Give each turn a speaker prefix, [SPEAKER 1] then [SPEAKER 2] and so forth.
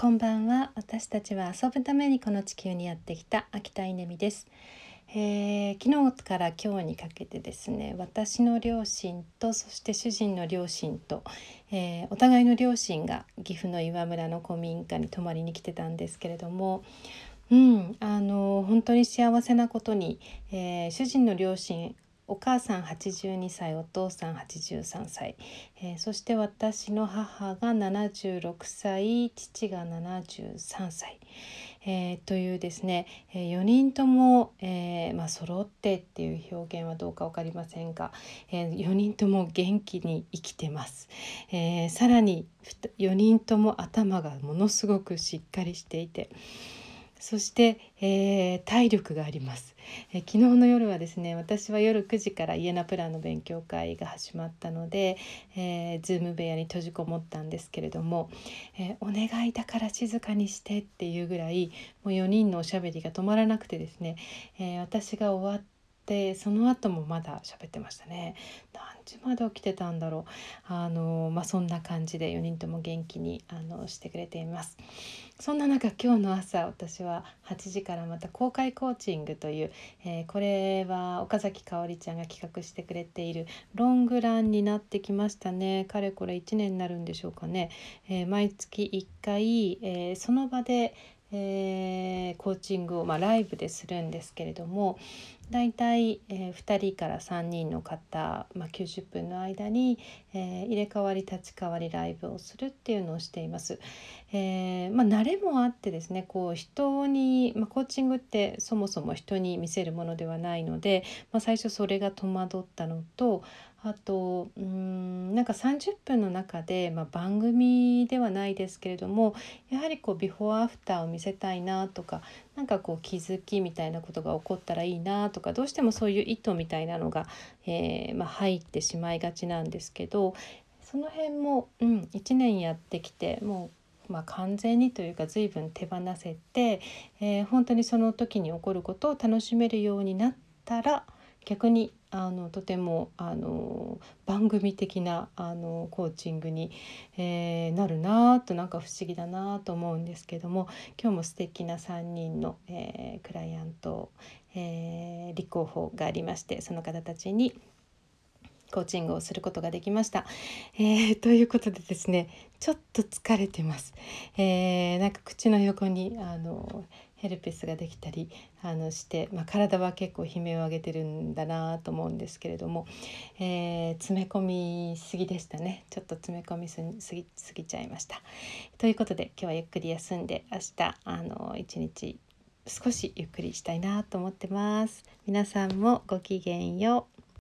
[SPEAKER 1] こんばんは。私たちは遊ぶためにこの地球にやってきた秋田稲美です、えー、昨日から今日にかけてですね私の両親とそして主人の両親と、えー、お互いの両親が岐阜の岩村の古民家に泊まりに来てたんですけれどもうん、あの本当に幸せなことに、えー、主人の両親お母さん82歳お父さん83歳、えー、そして私の母が76歳父が73歳、えー、というですね、え、4人とも、えーまあ、揃ってっていう表現はどうか分かりませんが、えー、4人とも元気に生きてます、えー、さらに4人とも頭がものすごくしっかりしていて。そして、えー、体力があります、えー、昨日の夜はですね私は夜9時から家なプランの勉強会が始まったので、えー、ズーム部屋に閉じこもったんですけれども、えお願いだから静かにしてっていうぐらいもう4人のおしゃべりが止まらなくてですね、え私が終わってその後もまだ喋ってましたね。何時まで起きてたんだろう。あのまあそんな感じで4人とも元気にあのしてくれています。そんな中今日の朝私は8時からまた公開コーチングという、えー、これは岡崎香織ちゃんが企画してくれているロングランになってきましたね。かれこれ1年になるんでしょうかね、えー、毎月1回、えー、その場でえー、コーチングを、まあ、ライブでするんですけれどもだいたい、えー、2人から3人の方、まあ、90分の間に、えー、入れ替わり立ち替わりライブをするっていうのをしています。えーまあ、慣れもあってですねこう人に、まあ、コーチングってそもそも人に見せるものではないので、まあ、最初それが戸惑ったのとあとうんなんか30分の中で、まあ、番組ではないですけれどもやはりこうビフォーアフターを見せたいなとかなんかこう気づきみたいなことが起こったらいいなとかどうしてもそういう意図みたいなのが、えー、まあ、入ってしまいがちなんですけどその辺も、うん、1年やってきてもうまあ、完全にというか随分手放せて、えー、本当にその時に起こることを楽しめるようになったら逆にあのとてもあの番組的なあのコーチングに、えー、なるなとなんか不思議だなと思うんですけども今日も素敵な3人の、えー、クライアント、えー、立候補がありましてその方たちにコーチングをすることができました。えー、ということでですねちょっと疲れてます。えー、なんか口の横にあのヘルペスができたりあのして、まあ、体は結構悲鳴を上げてるんだなと思うんですけれども、えー、詰め込みすぎでしたねちょっと詰め込みすぎすぎちゃいました。ということで今日はゆっくり休んで明日あの一日少しゆっくりしたいなと思ってます。皆さんもごきげんよう。